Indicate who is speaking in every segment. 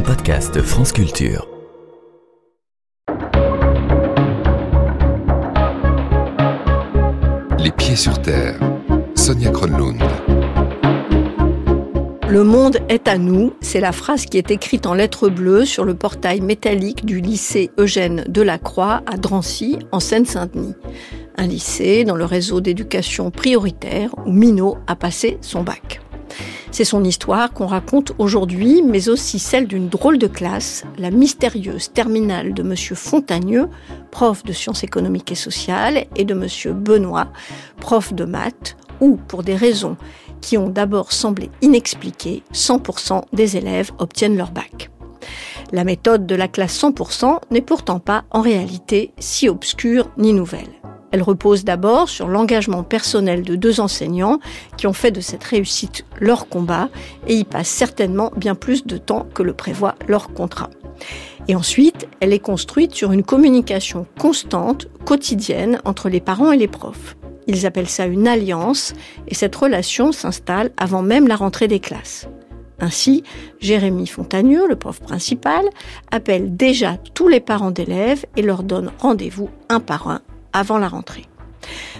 Speaker 1: un podcast France Culture.
Speaker 2: Les pieds sur terre. Sonia Kronlund.
Speaker 3: Le monde est à nous, c'est la phrase qui est écrite en lettres bleues sur le portail métallique du lycée Eugène Delacroix à Drancy, en Seine-Saint-Denis. Un lycée dans le réseau d'éducation prioritaire où Minot a passé son bac. C'est son histoire qu'on raconte aujourd'hui, mais aussi celle d'une drôle de classe, la mystérieuse terminale de M. Fontagneux, prof de sciences économiques et sociales, et de M. Benoît, prof de maths, où, pour des raisons qui ont d'abord semblé inexpliquées, 100% des élèves obtiennent leur bac. La méthode de la classe 100% n'est pourtant pas, en réalité, si obscure ni nouvelle. Elle repose d'abord sur l'engagement personnel de deux enseignants qui ont fait de cette réussite leur combat et y passent certainement bien plus de temps que le prévoit leur contrat. Et ensuite, elle est construite sur une communication constante, quotidienne, entre les parents et les profs. Ils appellent ça une alliance et cette relation s'installe avant même la rentrée des classes. Ainsi, Jérémy Fontagneux, le prof principal, appelle déjà tous les parents d'élèves et leur donne rendez-vous un par un avant la rentrée.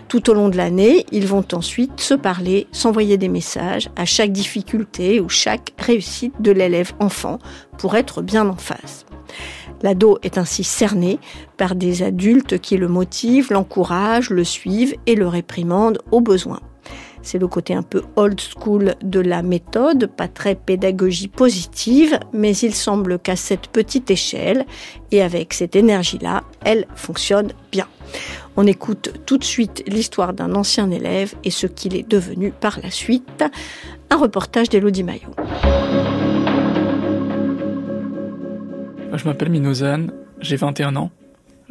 Speaker 3: Tout au long de l'année, ils vont ensuite se parler, s'envoyer des messages à chaque difficulté ou chaque réussite de l'élève enfant pour être bien en phase. L'ado est ainsi cerné par des adultes qui le motivent, l'encouragent, le suivent et le réprimandent au besoin. C'est le côté un peu old school de la méthode, pas très pédagogie positive, mais il semble qu'à cette petite échelle et avec cette énergie-là, elle fonctionne bien. On écoute tout de suite l'histoire d'un ancien élève et ce qu'il est devenu par la suite. Un reportage d'Elodie Maillot.
Speaker 4: Je m'appelle Minozane, j'ai 21 ans,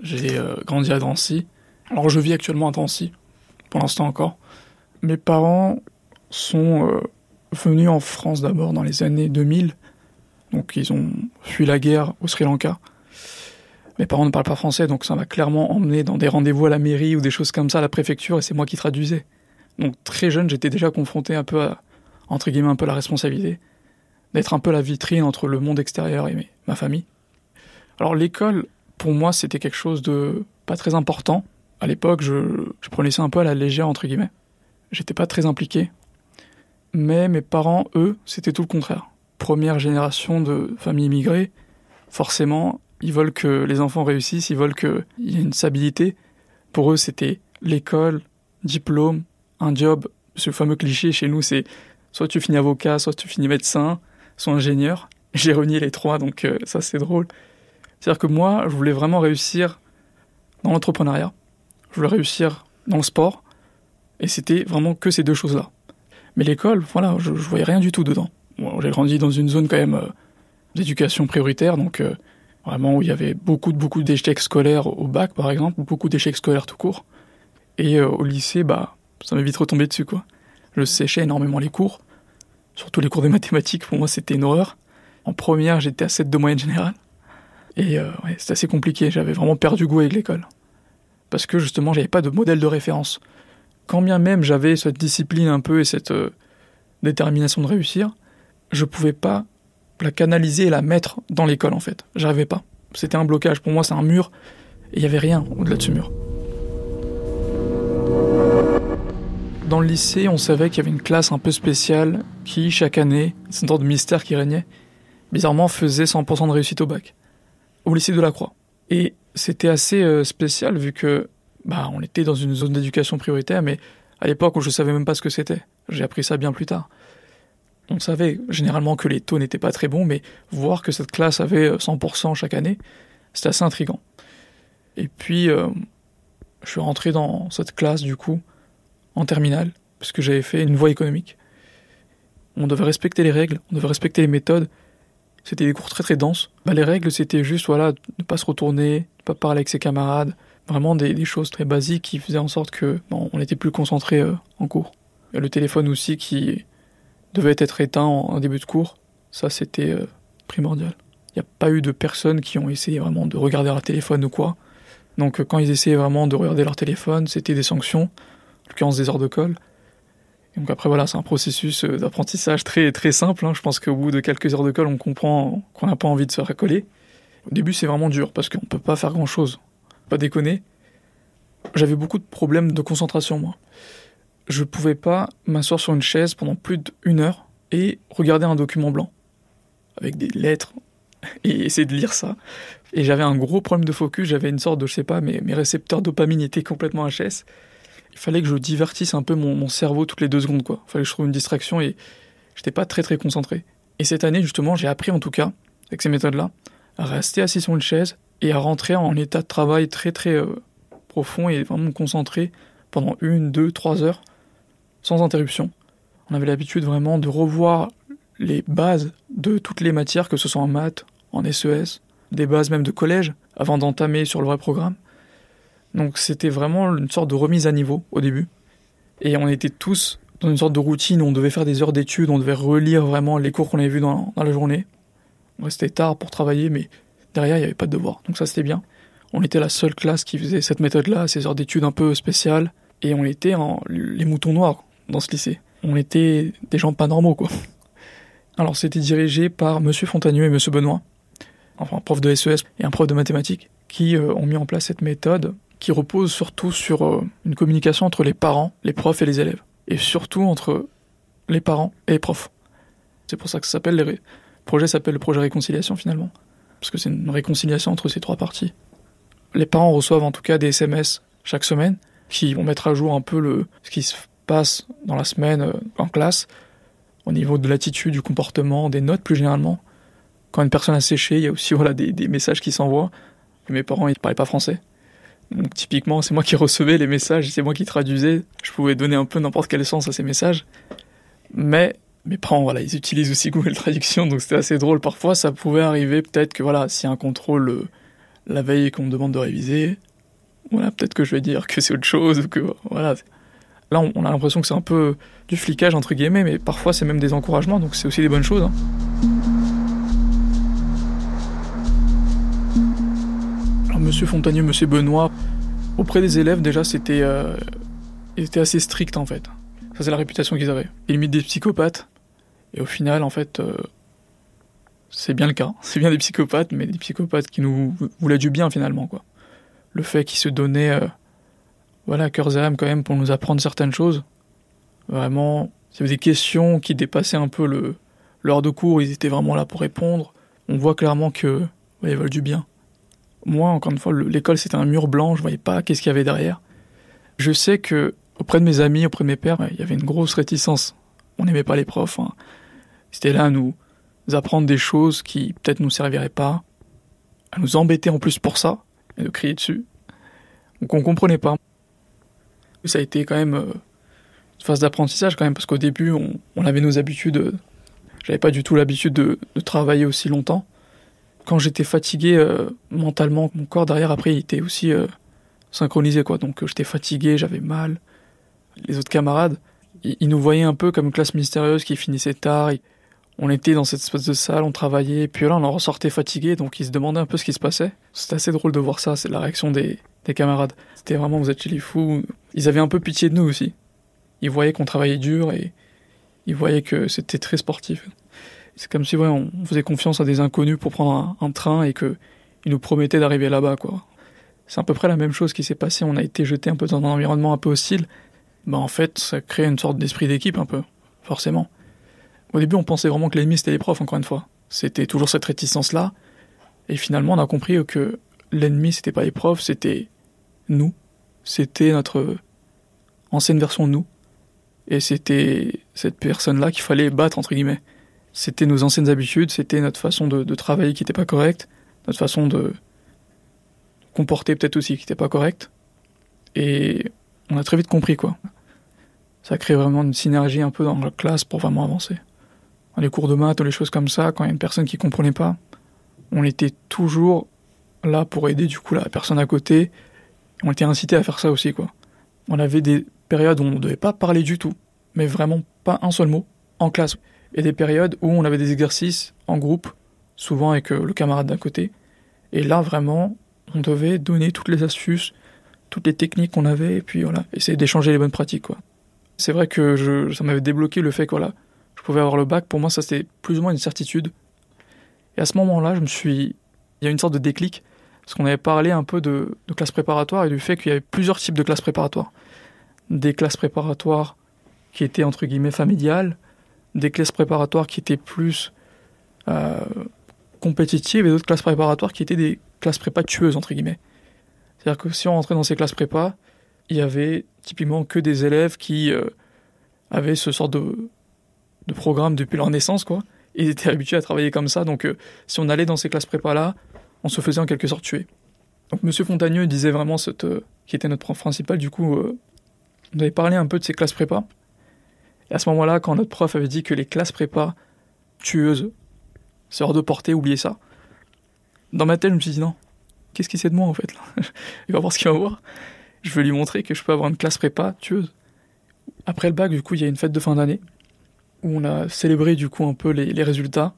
Speaker 4: j'ai euh, grandi à Drancy. Alors je vis actuellement à Drancy, pour l'instant encore. Mes parents sont euh, venus en France d'abord dans les années 2000, donc ils ont fui la guerre au Sri Lanka. Mes parents ne parlent pas français, donc ça m'a clairement emmené dans des rendez-vous à la mairie ou des choses comme ça à la préfecture, et c'est moi qui traduisais. Donc très jeune, j'étais déjà confronté un peu à, entre guillemets, un peu la responsabilité d'être un peu la vitrine entre le monde extérieur et ma famille. Alors l'école, pour moi, c'était quelque chose de pas très important. À l'époque, je, je prenais ça un peu à la légère, entre guillemets. J'étais pas très impliqué. Mais mes parents, eux, c'était tout le contraire. Première génération de familles immigrées, forcément, ils veulent que les enfants réussissent, ils veulent qu'il y ait une stabilité. Pour eux, c'était l'école, diplôme, un job. Ce fameux cliché chez nous, c'est soit tu finis avocat, soit tu finis médecin, soit ingénieur. J'ai renié les trois, donc euh, ça c'est drôle. C'est-à-dire que moi, je voulais vraiment réussir dans l'entrepreneuriat. Je voulais réussir dans le sport. Et c'était vraiment que ces deux choses-là. Mais l'école, voilà, je, je, voyais rien du tout dedans. J'ai grandi dans une zone quand même euh, d'éducation prioritaire, donc euh, vraiment où il y avait beaucoup, beaucoup d'échecs scolaires au bac, par exemple, beaucoup d'échecs scolaires tout court. Et euh, au lycée, bah, ça m'est vite retombé dessus, quoi. Je séchais énormément les cours, surtout les cours de mathématiques, pour moi c'était une horreur. En première, j'étais à 7 de moyenne générale. Et ouais, c'était assez compliqué, j'avais vraiment perdu goût avec l'école. Parce que justement, j'avais pas de modèle de référence quand bien même j'avais cette discipline un peu et cette euh, détermination de réussir, je pouvais pas la canaliser et la mettre dans l'école en fait. J'arrivais pas. C'était un blocage. Pour moi, c'est un mur et il y avait rien au-delà de ce mur. Dans le lycée, on savait qu'il y avait une classe un peu spéciale qui, chaque année, c'est une sorte de mystère qui régnait, bizarrement faisait 100% de réussite au bac. Au lycée de la Croix. Et c'était assez euh, spécial vu que bah, on était dans une zone d'éducation prioritaire, mais à l'époque où je savais même pas ce que c'était. J'ai appris ça bien plus tard. On savait généralement que les taux n'étaient pas très bons, mais voir que cette classe avait 100% chaque année, c'était assez intrigant. Et puis, euh, je suis rentré dans cette classe, du coup, en terminale, parce j'avais fait une voie économique. On devait respecter les règles, on devait respecter les méthodes. C'était des cours très très denses. Bah, les règles, c'était juste, voilà, ne pas se retourner, ne pas parler avec ses camarades, vraiment des, choses très basiques qui faisaient en sorte que on était plus concentré euh, en cours. Le téléphone aussi qui devait être éteint en, début de cours, ça c'était euh, primordial. Il n'y a pas eu de personnes qui ont essayé vraiment de regarder leur téléphone ou quoi. Donc euh, quand ils essayaient vraiment de regarder leur téléphone, c'était des sanctions, en l'occurrence des heures de colle. Donc après voilà, c'est un processus d'apprentissage très très simple. Hein. Je pense qu'au bout de quelques heures de colle, on comprend qu'on n'a pas envie de se racoler. Au début, c'est vraiment dur parce qu'on peut pas faire grand chose. Pas déconner. J'avais beaucoup de problèmes de concentration moi. Je pouvais pas m'asseoir sur une chaise pendant plus d'une heure et regarder un document blanc avec des lettres et essayer de lire ça. Et j'avais un gros problème de focus, j'avais une sorte de, je sais pas, mes, mes récepteurs dopamine étaient complètement HS. Il fallait que je divertisse un peu mon, cerveau toutes les deux secondes, quoi. Il fallait que je trouve une distraction et j'étais pas très très concentré. Et cette année, justement, j'ai appris en tout cas, avec ces méthodes-là, à rester assis sur une chaise et à rentrer en état de travail très très euh, profond et vraiment me concentrer pendant une, deux, trois heures, sans interruption. On avait l'habitude vraiment de revoir les bases de toutes les matières, que ce soit en maths, en SES, des bases même de collège, avant d'entamer sur le vrai programme. Donc c'était vraiment une sorte de remise à niveau au début. Et on était tous dans une sorte de routine où on devait faire des heures d'études, on devait relire vraiment les cours qu'on avait vus dans, la journée. On restait tard pour travailler, mais derrière, il n'y avait pas de devoirs. Donc ça, c'était bien. On était la seule classe qui faisait cette méthode-là, ces heures d'études un peu spéciales. Et on était en, les moutons noirs dans ce lycée. On était des gens pas normaux, quoi. Alors c'était dirigé par Monsieur Fontagneux et Monsieur Benoît, enfin un prof de SES e et un prof de mathématiques, qui euh, ont mis en place cette méthode qui repose surtout sur euh, une communication entre les parents, les profs et les élèves, et surtout entre les parents et les profs. C'est pour ça que ça s'appelle le projet s'appelle le projet réconciliation finalement, parce que c'est une réconciliation entre ces trois parties. Les parents reçoivent en tout cas des SMS chaque semaine qui vont mettre à jour un peu le ce qui se passe dans la semaine euh, en classe au niveau de l'attitude, du comportement, des notes plus généralement. Quand une personne a séché, il y a aussi voilà, des, messages qui s'envoient. Mes parents, ils ne parlaient pas français. Donc typiquement, c'est moi qui recevais les messages, c'est moi qui traduisais. Je pouvais donner un peu n'importe quel sens à ces messages. Mais mes parents, voilà, ils utilisent aussi Google Traduction, donc c'était assez drôle. Parfois, ça pouvait arriver peut-être que voilà, s'il y a un contrôle euh, la veille et qu'on me demande de réviser, voilà, peut-être que je vais dire que c'est autre chose que voilà. Là, on a l'impression que c'est un peu du flicage, entre guillemets, mais parfois c'est même des encouragements, donc c'est aussi des bonnes choses. Hein. Alors, monsieur Fontagneux, monsieur Benoît, auprès des élèves, déjà, c'était euh, assez strict en fait. C'est la réputation qu'ils avaient. Ils limite des psychopathes, et au final, en fait, euh, c'est bien le cas. C'est bien des psychopathes, mais des psychopathes qui nous voulaient du bien finalement, quoi. Le fait qu'ils se donnaient. Euh, voilà, cœur et âme quand même pour nous apprendre certaines choses. Vraiment, avait des questions qui dépassaient un peu le l'heure de cours, ils étaient vraiment là pour répondre. On voit clairement que ils veulent du bien. Moi, encore une fois, l'école c'était un mur blanc, je voyais pas qu'est-ce qu'il y avait derrière. Je sais que auprès de mes amis, auprès de mes pères, il y avait une grosse réticence. On n'aimait pas les profs. Hein. C'était là à nous apprendre des choses qui peut-être nous serviraient pas, à nous embêter en plus pour ça et de crier dessus. Donc on comprenait pas. Ça a été quand même euh, une phase d'apprentissage quand même, parce qu'au début, on, avait nos habitudes. Euh, j'avais pas du tout l'habitude de, travailler aussi longtemps. Quand j'étais fatigué euh, mentalement, mon corps derrière, après, il était aussi synchronisé, quoi. Donc j'étais fatigué, j'avais mal. Les autres camarades, ils, nous voyaient un peu comme une classe mystérieuse qui finissait tard. on était dans cette espèce de salle, on travaillait, puis là on en ressortait fatigué, donc ils se demandaient un peu ce qui se passait. C'était assez drôle de voir ça, c'est la réaction des, des camarades. C'était vraiment, vous êtes chez les fous. Ils avaient un peu pitié de nous aussi. Ils voyaient qu'on travaillait dur et ils voyaient que c'était très sportif. C'est comme si ouais, on faisait confiance à des inconnus pour prendre un, train et qu'ils nous promettaient d'arriver là-bas. quoi. C'est à peu près la même chose qui s'est passé. On a été jeté un peu dans un environnement un peu hostile. Bah en fait, ça crée une sorte d'esprit d'équipe un peu, forcément. Au début, on pensait vraiment que l'ennemi c'était les profs, encore une fois. C'était toujours cette réticence-là. Et finalement, on a compris que l'ennemi, c'était pas les profs, c'était nous. C'était notre ancienne version de nous. Et c'était cette personne-là qu'il fallait battre, entre guillemets. C'était nos anciennes habitudes, c'était notre façon de, travailler qui n'était pas correcte, notre façon de comporter peut-être aussi qui n'était pas correcte. Et on a très vite compris, quoi. Ça crée vraiment une synergie un peu dans la classe pour vraiment avancer. Dans les cours de maths ou les choses comme ça, quand il y a une personne qui comprenait pas, on était toujours là pour aider du coup la personne à côté. On était incité à faire ça aussi quoi. On avait des périodes où on ne devait pas parler du tout, mais vraiment pas un seul mot en classe. Et des périodes où on avait des exercices en groupe, souvent avec euh, le camarade d'à côté. Et là vraiment, on devait donner toutes les astuces, toutes les techniques qu'on avait, et puis voilà, essayer d'échanger les bonnes pratiques quoi. C'est vrai que ça m'avait débloqué le fait que je pouvais avoir le bac. Pour moi, ça c'était plus ou moins une certitude. Et à ce moment-là, je me suis, il y a une sorte de déclic parce qu'on avait parlé un peu de, de classe préparatoire et du fait qu'il y avait plusieurs types de classes préparatoires. Des classes préparatoires qui étaient entre guillemets familiales, des classes préparatoires qui étaient plus euh, compétitives et d'autres classes préparatoires qui étaient des classes prépa tueuses entre guillemets. C'est-à-dire que si on rentrait dans ces classes prépa, il y avait typiquement que des élèves qui euh, avaient ce sort de, de programme depuis leur naissance, quoi. Ils étaient habitués à travailler comme ça, donc euh, si on allait dans ces classes prépa là, on se faisait en quelque sorte tuer. Donc Monsieur Fontagneux disait vraiment, cette, euh, qui était notre prof principal, du coup, on avait parlé un peu de ces classes prépa. Et à ce moment-là, quand notre prof avait dit que les classes prépa tueuses, c'est hors de portée, oubliez ça. Dans ma tête, je me suis dit non, qu'est-ce qu'il sait de moi en fait là? Il va voir ce qu'il va voir. Je vais lui montrer que je peux avoir une classe prépa tueuse. Après le bac, du coup, il y a une fête de fin d'année où on a célébré du coup un peu les, résultats.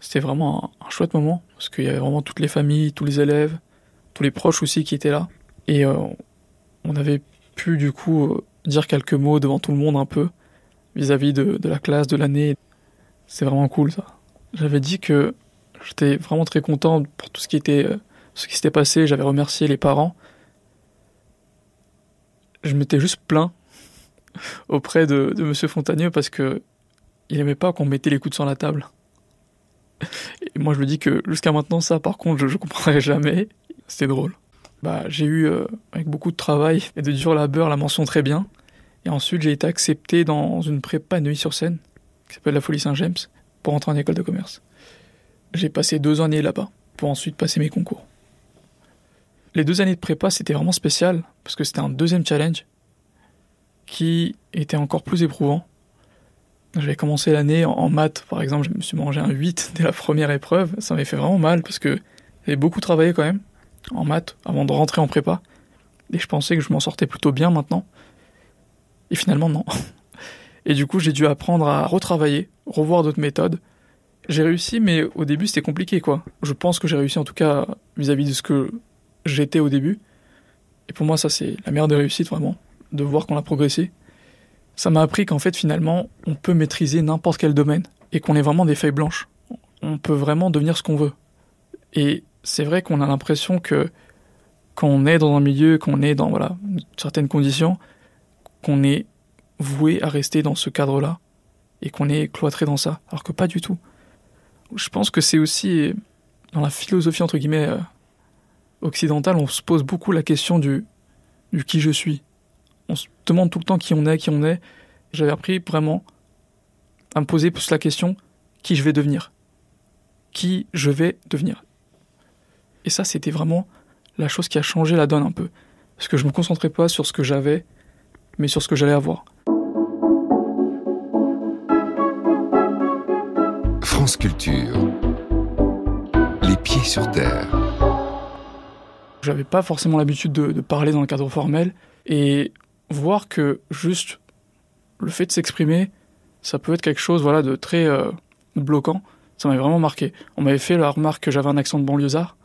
Speaker 4: C'était vraiment un, chouette moment parce qu'il y avait vraiment toutes les familles, tous les élèves, tous les proches aussi qui étaient là. Et euh, on avait pu du coup euh, dire quelques mots devant tout le monde un peu vis-à-vis de, de la classe, de l'année. C'est vraiment cool ça. J'avais dit que j'étais vraiment très content pour tout ce qui était euh, ce qui s'était passé. J'avais remercié les parents. Je m'étais juste plaint auprès de, de Monsieur parce que il aimait pas qu'on mettait les coudes sur la table. Et moi, je lui dis que jusqu'à maintenant, ça, par contre, je, je comprendrai jamais. C'était drôle. Bah, j'ai eu, euh, avec beaucoup de travail et de dur labeur, la mention très bien. Et ensuite, j'ai été accepté dans une prépa Neuilly-sur-Seine, qui s'appelle la Folie Saint-James, pour entrer en école de commerce. J'ai passé deux années là-bas, pour ensuite passer mes concours. Les deux années de prépa, c'était vraiment spécial, parce que c'était un deuxième challenge qui était encore plus éprouvant. J'avais commencé l'année en maths, par exemple, je me suis mangé un 8 dès la première épreuve. Ça m'avait fait vraiment mal parce que j'avais beaucoup travaillé quand même en maths avant de rentrer en prépa. Et je pensais que je m'en sortais plutôt bien maintenant. Et finalement, non. Et du coup, j'ai dû apprendre à retravailler, revoir d'autres méthodes. J'ai réussi, mais au début, c'était compliqué, quoi. Je pense que j'ai réussi, en tout cas, vis-à-vis -vis de ce que j'étais au début. Et pour moi, ça, c'est la meilleure des réussites, vraiment, de voir qu'on a progressé ça m'a appris qu'en fait finalement on peut maîtriser n'importe quel domaine et qu'on est vraiment des feuilles blanches. On peut vraiment devenir ce qu'on veut. Et c'est vrai qu'on a l'impression que quand on est dans un milieu, qu'on est dans voilà certaines conditions, qu'on est voué à rester dans ce cadre-là et qu'on est cloîtré dans ça, alors que pas du tout. Je pense que c'est aussi dans la philosophie entre guillemets occidentale, on se pose beaucoup la question du qui je suis on se demande tout le temps qui on est, qui on est. J'avais appris vraiment à me poser plus la question qui je vais devenir? Qui je vais devenir? Et ça, c'était vraiment la chose qui a changé la donne un peu. Parce que je me concentrais pas sur ce que j'avais, mais sur ce que j'allais avoir.
Speaker 2: France Culture. Les pieds sur terre.
Speaker 4: J'avais pas forcément l'habitude de, de, parler dans le cadre formel. Et voir que juste le fait de s'exprimer, ça peut être quelque chose voilà, de très euh, bloquant. Ça m'avait vraiment marqué. On m'avait fait la remarque que j'avais un accent de banlieusard.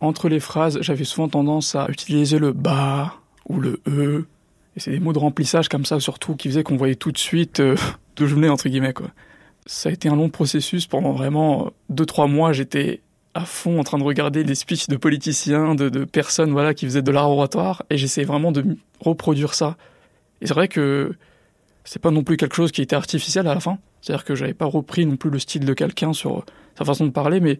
Speaker 4: Entre les phrases, j'avais souvent tendance à utiliser le bah ou le e. Et c'est des mots de remplissage comme ça, surtout, qui faisaient qu'on voyait tout de suite euh, d'où je venais, entre guillemets. Ça a été un long processus. Pendant vraiment 2-3 mois, j'étais à fond en train de regarder des speeches de politiciens, de, de personnes voilà qui faisaient de l'art oratoire, et j'essayais vraiment de reproduire ça. Et c'est vrai que c'est pas non plus quelque chose qui était artificiel à la fin. C'est-à-dire que j'avais pas repris non plus le style de quelqu'un sur sa façon de parler, mais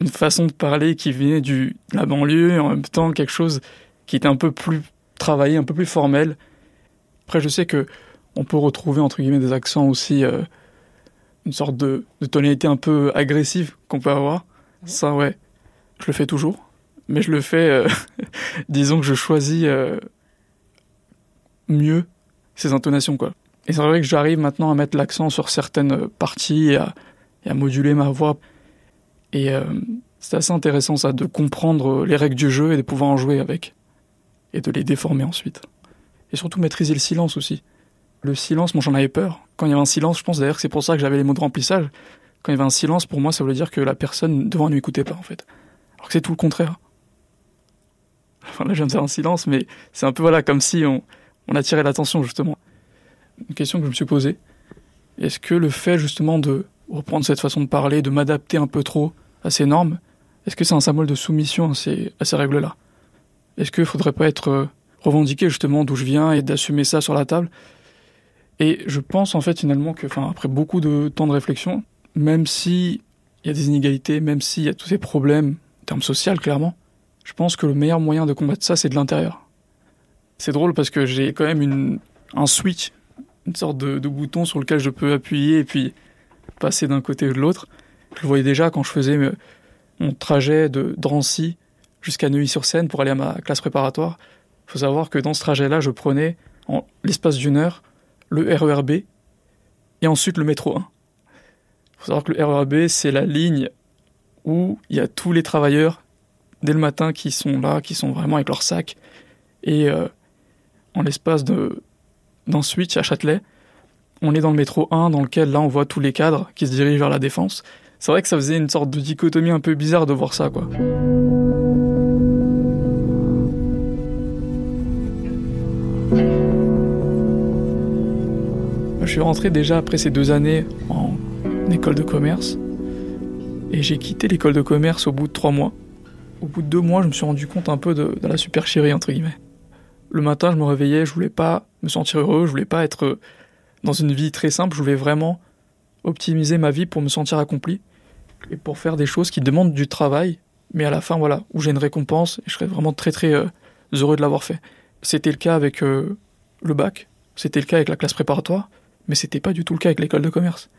Speaker 4: une façon de parler qui venait du, de la banlieue, et en même temps quelque chose qui était un peu plus travaillé, un peu plus formel. Après, je sais que on peut retrouver entre guillemets des accents aussi, euh, une sorte de, de tonalité un peu agressive qu'on peut avoir. Ça, ouais, je le fais toujours, mais je le fais, euh, disons que je choisis euh, mieux ces intonations, quoi. Et c'est vrai que j'arrive maintenant à mettre l'accent sur certaines parties et à, moduler ma voix. Et euh, c'est assez intéressant, ça, de comprendre les règles du jeu et de pouvoir en jouer avec. Et de les déformer ensuite. Et surtout maîtriser le silence aussi. Le silence, moi j'en avais peur. Quand il y avait un silence, je pense d'ailleurs que c'est pour ça que j'avais les mots de remplissage quand il y avait un silence, pour moi, ça voulait dire que la personne devant ne m'écoutait pas, en fait. Alors que c'est tout le contraire. Enfin, là, je viens de faire un silence, mais c'est un peu, voilà, comme si on, attirait l'attention, justement. une question que je me suis posée. Est-ce que le fait justement de reprendre cette façon de parler, de m'adapter un peu trop à ces normes, est-ce que c'est un symbole de soumission à ces, règles-là? Est-ce qu'il ne faudrait pas être euh, revendiqué justement d'où je viens et d'assumer ça sur la table? Et je pense en fait finalement que, après beaucoup de temps de réflexion, même si il y a des inégalités, même s'il y a tous ces problèmes en termes sociaux clairement, je pense que le meilleur moyen de combattre ça, c'est de l'intérieur. C'est drôle parce que j'ai quand même un switch, une sorte de, de, bouton sur lequel je peux appuyer et puis passer d'un côté ou de l'autre. Je le voyais déjà quand je faisais mon trajet de Drancy jusqu'à Neuilly-sur-Seine pour aller à ma classe préparatoire. Il faut savoir que dans ce trajet-là, je prenais en l'espace d'une heure le RERB et ensuite le métro 1. Faut savoir que le RERB, c'est la ligne où il y a tous les travailleurs dès le matin qui sont là, qui sont vraiment avec leur sac. Et euh, en l'espace de d'un switch à Châtelet, on est dans le métro 1 dans lequel là on voit tous les cadres qui se dirigent vers la défense. C'est vrai que ça faisait une sorte de dichotomie un peu bizarre de voir ça quoi. Je suis rentré déjà après ces deux années en école de commerce et j'ai quitté l'école de commerce au bout de trois mois. Au bout de deux mois, je me suis rendu compte un peu de, la supercherie entre guillemets. Le matin, je me réveillais, je voulais pas me sentir heureux, je voulais pas être dans une vie très simple, je voulais vraiment optimiser ma vie pour me sentir accompli et pour faire des choses qui demandent du travail, mais à la fin, voilà, où j'ai une récompense et je serais vraiment très très euh, heureux de l'avoir fait. C'était le cas avec euh, le bac, c'était le cas avec la classe préparatoire, mais c'était pas du tout le cas avec l'école de commerce.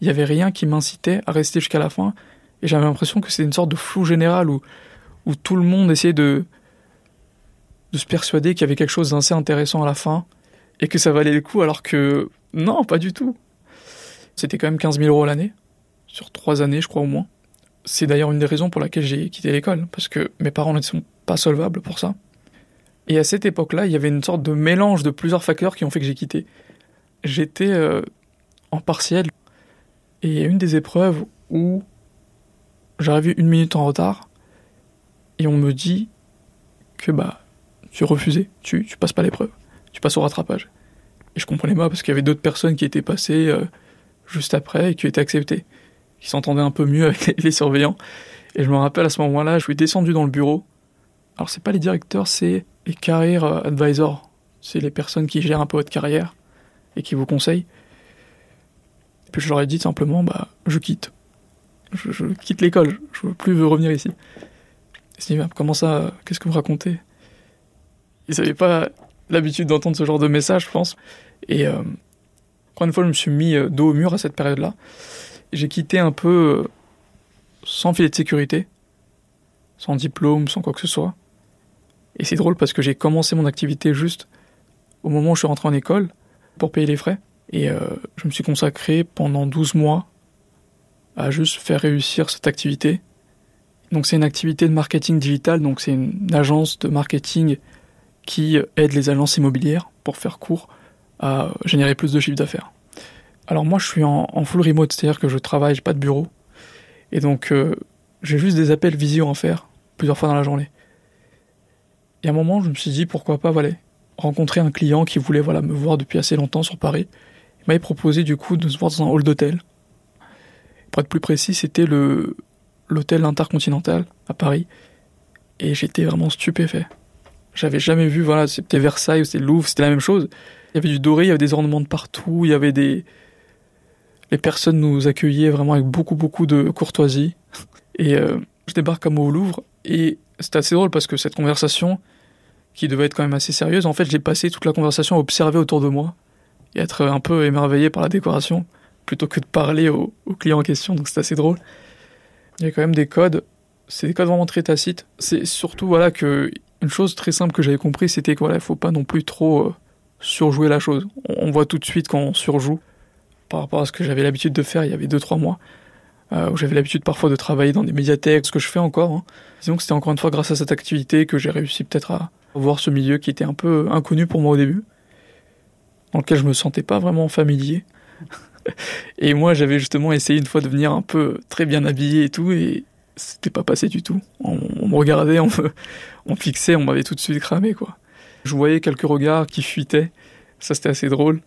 Speaker 4: Il y avait rien qui m'incitait à rester jusqu'à la fin et j'avais l'impression que c'était une sorte de flou général où, où tout le monde essayait de, de se persuader qu'il y avait quelque chose d'assez intéressant à la fin et que ça valait le coup alors que non, pas du tout. C'était quand même 15 000 euros l'année, sur trois années je crois au moins. C'est d'ailleurs une des raisons pour laquelle j'ai quitté l'école, parce que mes parents ne sont pas solvables pour ça. Et à cette époque-là, il y avait une sorte de mélange de plusieurs facteurs qui ont fait que j'ai quitté. J'étais euh, en partiel, et il y a une des épreuves où j'arrive une minute en retard, et on me dit que bah tu refusé, tu, tu passes pas l'épreuve, tu passes au rattrapage. Et je comprenais pas parce qu'il y avait d'autres personnes qui étaient passées euh, juste après et qui étaient acceptées, qui s'entendaient un peu mieux avec les, les, surveillants. Et je me rappelle à ce moment-là, je suis descendu dans le bureau. Alors c'est pas les directeurs, c'est les career advisors. C'est les personnes qui gèrent un peu votre carrière et qui vous conseillent. Et puis je leur ai dit simplement, bah, je quitte. Je, je quitte l'école, je veux plus revenir ici. Ils se disent, comment ça, qu'est-ce que vous racontez? Ils savaient pas l'habitude d'entendre ce genre de message, je pense. Et euh, encore une fois, je me suis mis euh, dos au mur à cette période-là. J'ai quitté un peu euh, sans filet de sécurité, sans diplôme, sans quoi que ce soit. Et c'est drôle parce que j'ai commencé mon activité juste au moment où je suis rentré en école pour payer les frais. Et euh, je me suis consacré pendant 12 mois à juste faire réussir cette activité. Donc c'est une activité de marketing digital, donc c'est une agence de marketing qui aide les agences immobilières, pour faire court, à générer plus de chiffre d'affaires. Alors moi je suis en, full remote, c'est-à-dire que je travaille, j'ai pas de bureau, et donc euh, j'ai juste des appels visio à faire plusieurs fois dans la journée. Et à un moment je me suis dit pourquoi pas voilà, rencontrer un client qui voulait voilà, me voir depuis assez longtemps sur Paris. M'avait proposé du coup de se voir dans un hall d'hôtel. Pour être plus précis, c'était le l'hôtel Intercontinental à Paris. Et j'étais vraiment stupéfait. J'avais jamais vu, voilà, c'était Versailles, c'était Louvre, c'était la même chose. Il y avait du doré, il y avait des ornements de partout, il y avait des... Les personnes nous accueillaient vraiment avec beaucoup, beaucoup de courtoisie. Et euh, je débarque comme au Louvre, et c'était assez drôle parce que cette conversation, qui devait être quand même assez sérieuse, en fait, j'ai passé toute la conversation à observer autour de moi, et être un peu émerveillé par la décoration, plutôt que de parler au, au client en question, donc c'était assez drôle. Il y a quand même des codes, c'est des codes vraiment très tacites. C'est surtout, voilà, que une chose très simple que j'avais compris, c'était qu'il voilà, faut pas non plus trop euh, surjouer la chose. On, on, voit tout de suite quand on surjoue par rapport à ce que j'avais l'habitude de faire il y avait 2-3 mois, euh, où j'avais l'habitude parfois de travailler dans des médiathèques, ce que je fais encore. Hein. Disons que c'était encore une fois grâce à cette activité que j'ai réussi peut-être à voir ce milieu qui était un peu inconnu pour moi au début, dans lequel je me sentais pas vraiment familier. et moi, j'avais justement essayé une fois de venir un peu très bien habillé et tout, et c'était pas passé du tout. On, me regardait, on me, fixait, on m'avait tout de suite cramé, quoi. Je voyais quelques regards qui fuitaient, ça c'était assez drôle.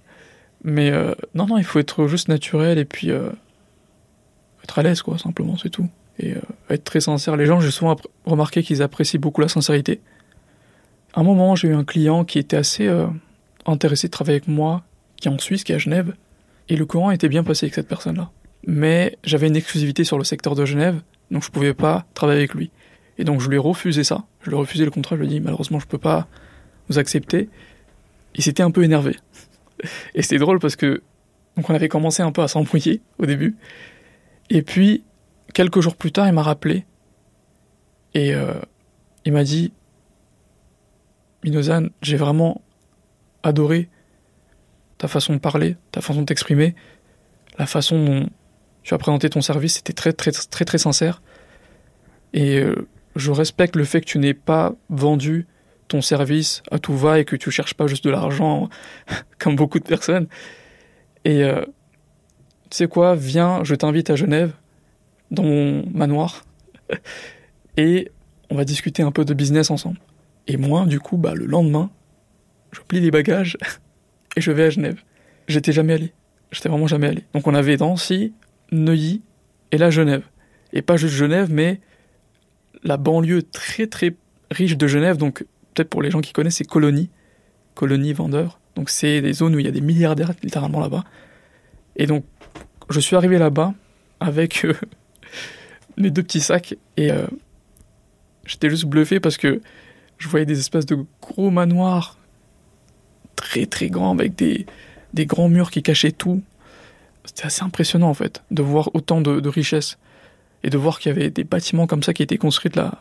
Speaker 4: Mais euh, non, non, il faut être juste naturel et puis euh, être à l'aise, quoi, simplement, c'est tout. Et euh, être très sincère. Les gens, j'ai souvent remarqué qu'ils apprécient beaucoup la sincérité. À un moment, j'ai eu un client qui était assez intéressé de travailler avec moi, qui est en Suisse, qui est à Genève. Et le courant était bien passé avec cette personne-là. Mais j'avais une exclusivité sur le secteur de Genève, donc je pouvais pas travailler avec lui. Et donc je lui ai refusé ça. Je lui ai refusé le contrat, je lui ai dit malheureusement je peux pas vous accepter. Il s'était un peu énervé. Et c'était drôle parce que donc on avait commencé un peu à s'embrouiller au début. Et puis quelques jours plus tard, il m'a rappelé et euh, il m'a dit Minozan, j'ai vraiment adoré ta façon de parler, ta façon de t'exprimer, la façon dont tu as présenté ton service, c'était très très très très sincère. Et euh, je respecte le fait que tu n'aies pas vendu ton service à tout va et que tu cherches pas juste de l'argent comme beaucoup de personnes. Et euh, tu sais quoi, viens, je t'invite à Genève, dans mon manoir, et on va discuter un peu de business ensemble. Et moi, du coup, bah, le lendemain, je plie les bagages et je vais à Genève. J'étais jamais allé. J'étais vraiment jamais allé. Donc on avait Nancy, Neuilly et là Genève. Et pas juste Genève, mais la banlieue très très riche de Genève, donc peut-être pour les gens qui connaissent, c'est Colonie, Colonie Vendeur. Donc c'est des zones où il y a des milliardaires littéralement là-bas. Et donc je suis arrivé là-bas avec euh, mes deux petits sacs et euh, j'étais juste bluffé parce que je voyais des espèces de gros manoirs très très grands avec des, des grands murs qui cachaient tout. C'était assez impressionnant en fait de voir autant de, richesses et de voir qu'il y avait des bâtiments comme ça qui étaient construits de la,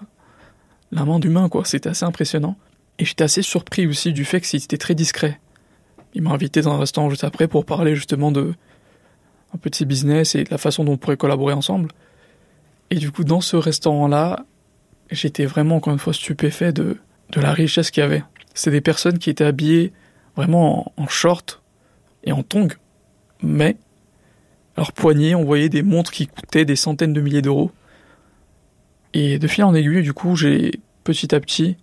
Speaker 4: la main d'humain, quoi. C'était assez impressionnant. Et j'étais assez surpris aussi du fait que c'était très discret. Il m'a invité dans un restaurant juste après pour parler justement de un peu de ses business et de la façon dont on pourrait collaborer ensemble. Et du coup, dans ce restaurant-là, j'étais vraiment encore une fois stupéfait de, de la richesse qu'il y avait. C'est des personnes qui étaient habillées vraiment en, short et en tongs, mais à leurs poignets, on voyait des montres qui coûtaient des centaines de milliers d'euros. Et de fil en aiguille, du coup, j'ai petit à petit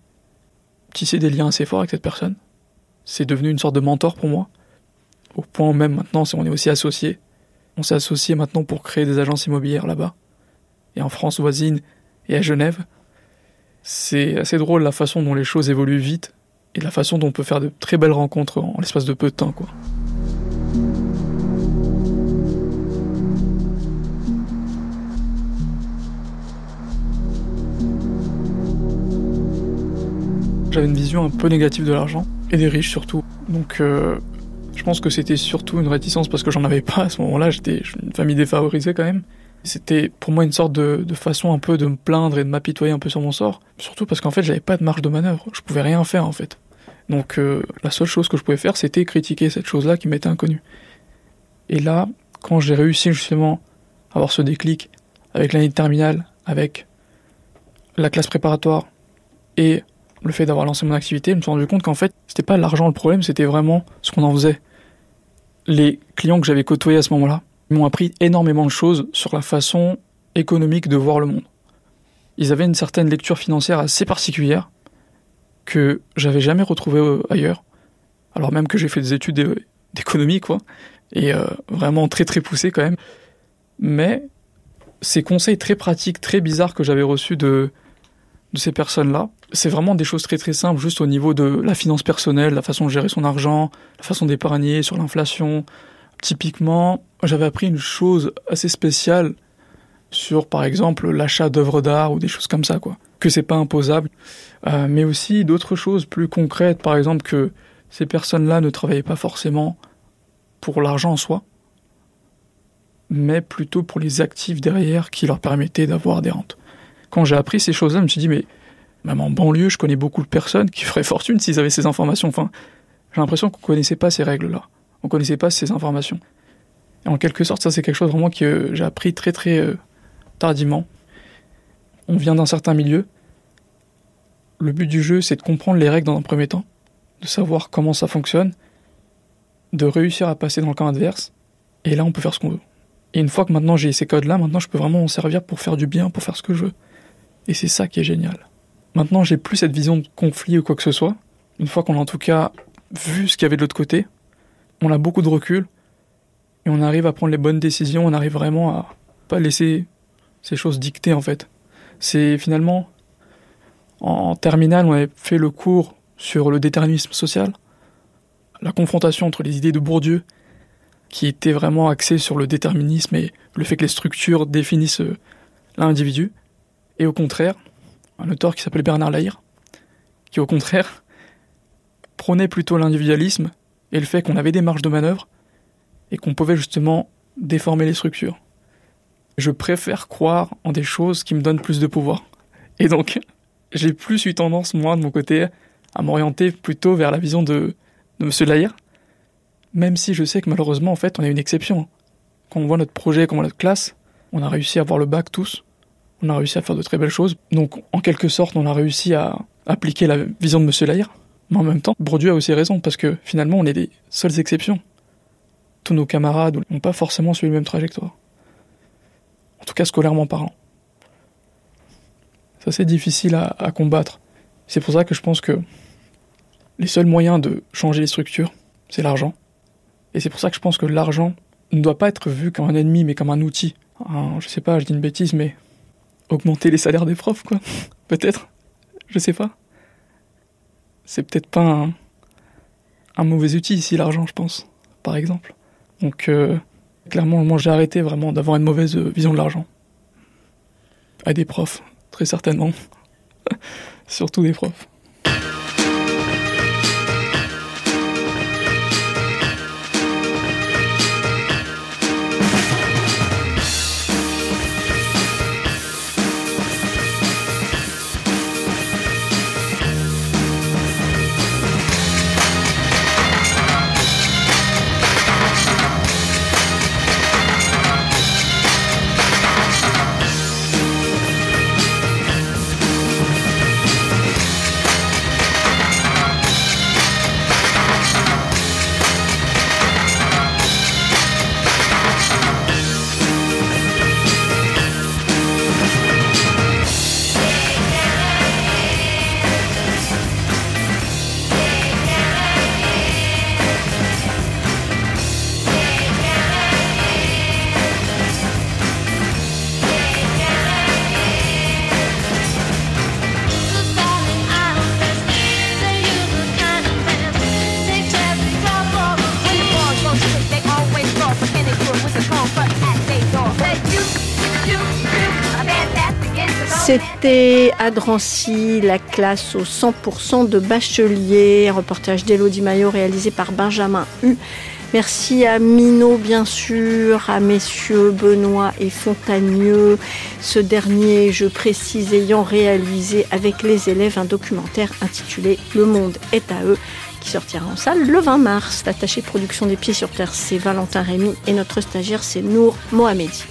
Speaker 4: tissé des liens assez forts avec cette personne. C'est devenu une sorte de mentor pour moi. Au point même maintenant, on est aussi associés. On s'est associés maintenant pour créer des agences immobilières là-bas. Et en France voisine et à Genève. C'est assez drôle la façon dont les choses évoluent vite et la façon dont on peut faire de très belles rencontres en l'espace de peu de temps, quoi. j'avais une vision un peu négative de l'argent et des riches surtout. Donc euh, je pense que c'était surtout une réticence parce que j'en avais pas à ce moment-là. J'étais une famille défavorisée quand même. C'était pour moi une sorte de, façon un peu de me plaindre et de m'apitoyer un peu sur mon sort. Surtout parce qu'en fait j'avais pas de marge de manœuvre. Je pouvais rien faire en fait. Donc euh, la seule chose que je pouvais faire c'était critiquer cette chose-là qui m'était inconnue. Et là, quand j'ai réussi justement à avoir ce déclic avec l'année de terminale, avec la classe préparatoire et le fait d'avoir lancé mon activité, je me suis rendu compte qu'en fait, c'était pas l'argent le problème, c'était vraiment ce qu'on en faisait. Les clients que j'avais côtoyés à ce moment-là m'ont appris énormément de choses sur la façon économique de voir le monde. Ils avaient une certaine lecture financière assez particulière que j'avais jamais retrouvée euh, ailleurs, alors même que j'ai fait des études d'économie, quoi, et euh, vraiment très très poussées quand même. Mais ces conseils très pratiques, très bizarres que j'avais reçus de, de ces personnes-là, c'est vraiment des choses très très simples, juste au niveau de la finance personnelle, la façon de gérer son argent, la façon d'épargner sur l'inflation. Typiquement, j'avais appris une chose assez spéciale sur, par exemple, l'achat d'œuvres d'art ou des choses comme ça, quoi. Que c'est pas imposable. Euh, mais aussi d'autres choses plus concrètes, par exemple, que ces personnes-là ne travaillaient pas forcément pour l'argent en soi, mais plutôt pour les actifs derrière qui leur permettaient d'avoir des rentes. Quand j'ai appris ces choses-là, je me suis dit, mais même en banlieue, je connais beaucoup de personnes qui feraient fortune s'ils avaient ces informations. Enfin, j'ai l'impression qu'on connaissait pas ces règles-là. On connaissait pas ces informations. Et en quelque sorte, ça c'est quelque chose vraiment que j'ai appris très très euh, tardivement. On vient d'un certain milieu. Le but du jeu, c'est de comprendre les règles dans un premier temps, de savoir comment ça fonctionne, de réussir à passer dans le camp adverse, et là on peut faire ce qu'on veut. Et une fois que maintenant j'ai ces codes-là, maintenant je peux vraiment m'en servir pour faire du bien, pour faire ce que je veux. Et c'est ça qui est génial. Maintenant, j'ai plus cette vision de conflit ou quoi que ce soit. Une fois qu'on a en tout cas vu ce qu'il y avait de l'autre côté, on a beaucoup de recul et on arrive à prendre les bonnes décisions, on arrive vraiment à pas laisser ces choses dicter en fait. C'est finalement en terminale, on avait fait le cours sur le déterminisme social, la confrontation entre les idées de Bourdieu, qui était vraiment axée sur le déterminisme et le fait que les structures définissent l'individu, et au contraire, un auteur qui s'appelle Bernard Lahire, qui au contraire prônait plutôt l'individualisme et le fait qu'on avait des marges de manœuvre et qu'on pouvait justement déformer les structures. Je préfère croire en des choses qui me donnent plus de pouvoir. Et donc, j'ai plus eu tendance, moi, de mon côté, à m'orienter plutôt vers la vision de, de M. Lahire, même si je sais que malheureusement, en fait, on est une exception. Quand on voit notre projet, quand on voit notre classe, on a réussi à avoir le bac tous, on a réussi à faire de très belles choses. Donc, en quelque sorte, on a réussi à appliquer la vision de M. Lahire. Mais en même temps, Bourdieu a aussi raison, parce que finalement, on est les seules exceptions. Tous nos camarades n'ont pas forcément suivi la même trajectoire. En tout cas, scolairement parlant c'est assez difficile à, combattre. C'est pour ça que je pense que les seuls moyens de changer les structures, c'est l'argent. Et c'est pour ça que je pense que l'argent ne doit pas être vu comme un ennemi, mais comme un outil. je sais pas, je dis une bêtise, mais augmenter les salaires des profs, quoi. peut-être. Je sais pas. C'est peut-être pas un, un, mauvais outil ici, l'argent, je pense, par exemple. Donc, euh, clairement, moi, j'ai arrêté vraiment d'avoir une mauvaise vision de l'argent. À des profs très certainement. Surtout des profs.
Speaker 3: Drancy, la classe au 100% de bachelier, reportage d'Elodie Maillot réalisé par Benjamin Hu. Merci à Minot, bien sûr, à messieurs Benoît et Fontagneux. Ce dernier, je précise, ayant réalisé avec les élèves un documentaire intitulé Le monde est à eux, qui sortira en salle le 20 mars. L'attaché production des pieds sur terre, c'est Valentin Rémy et notre stagiaire, c'est Nour Mohamedi.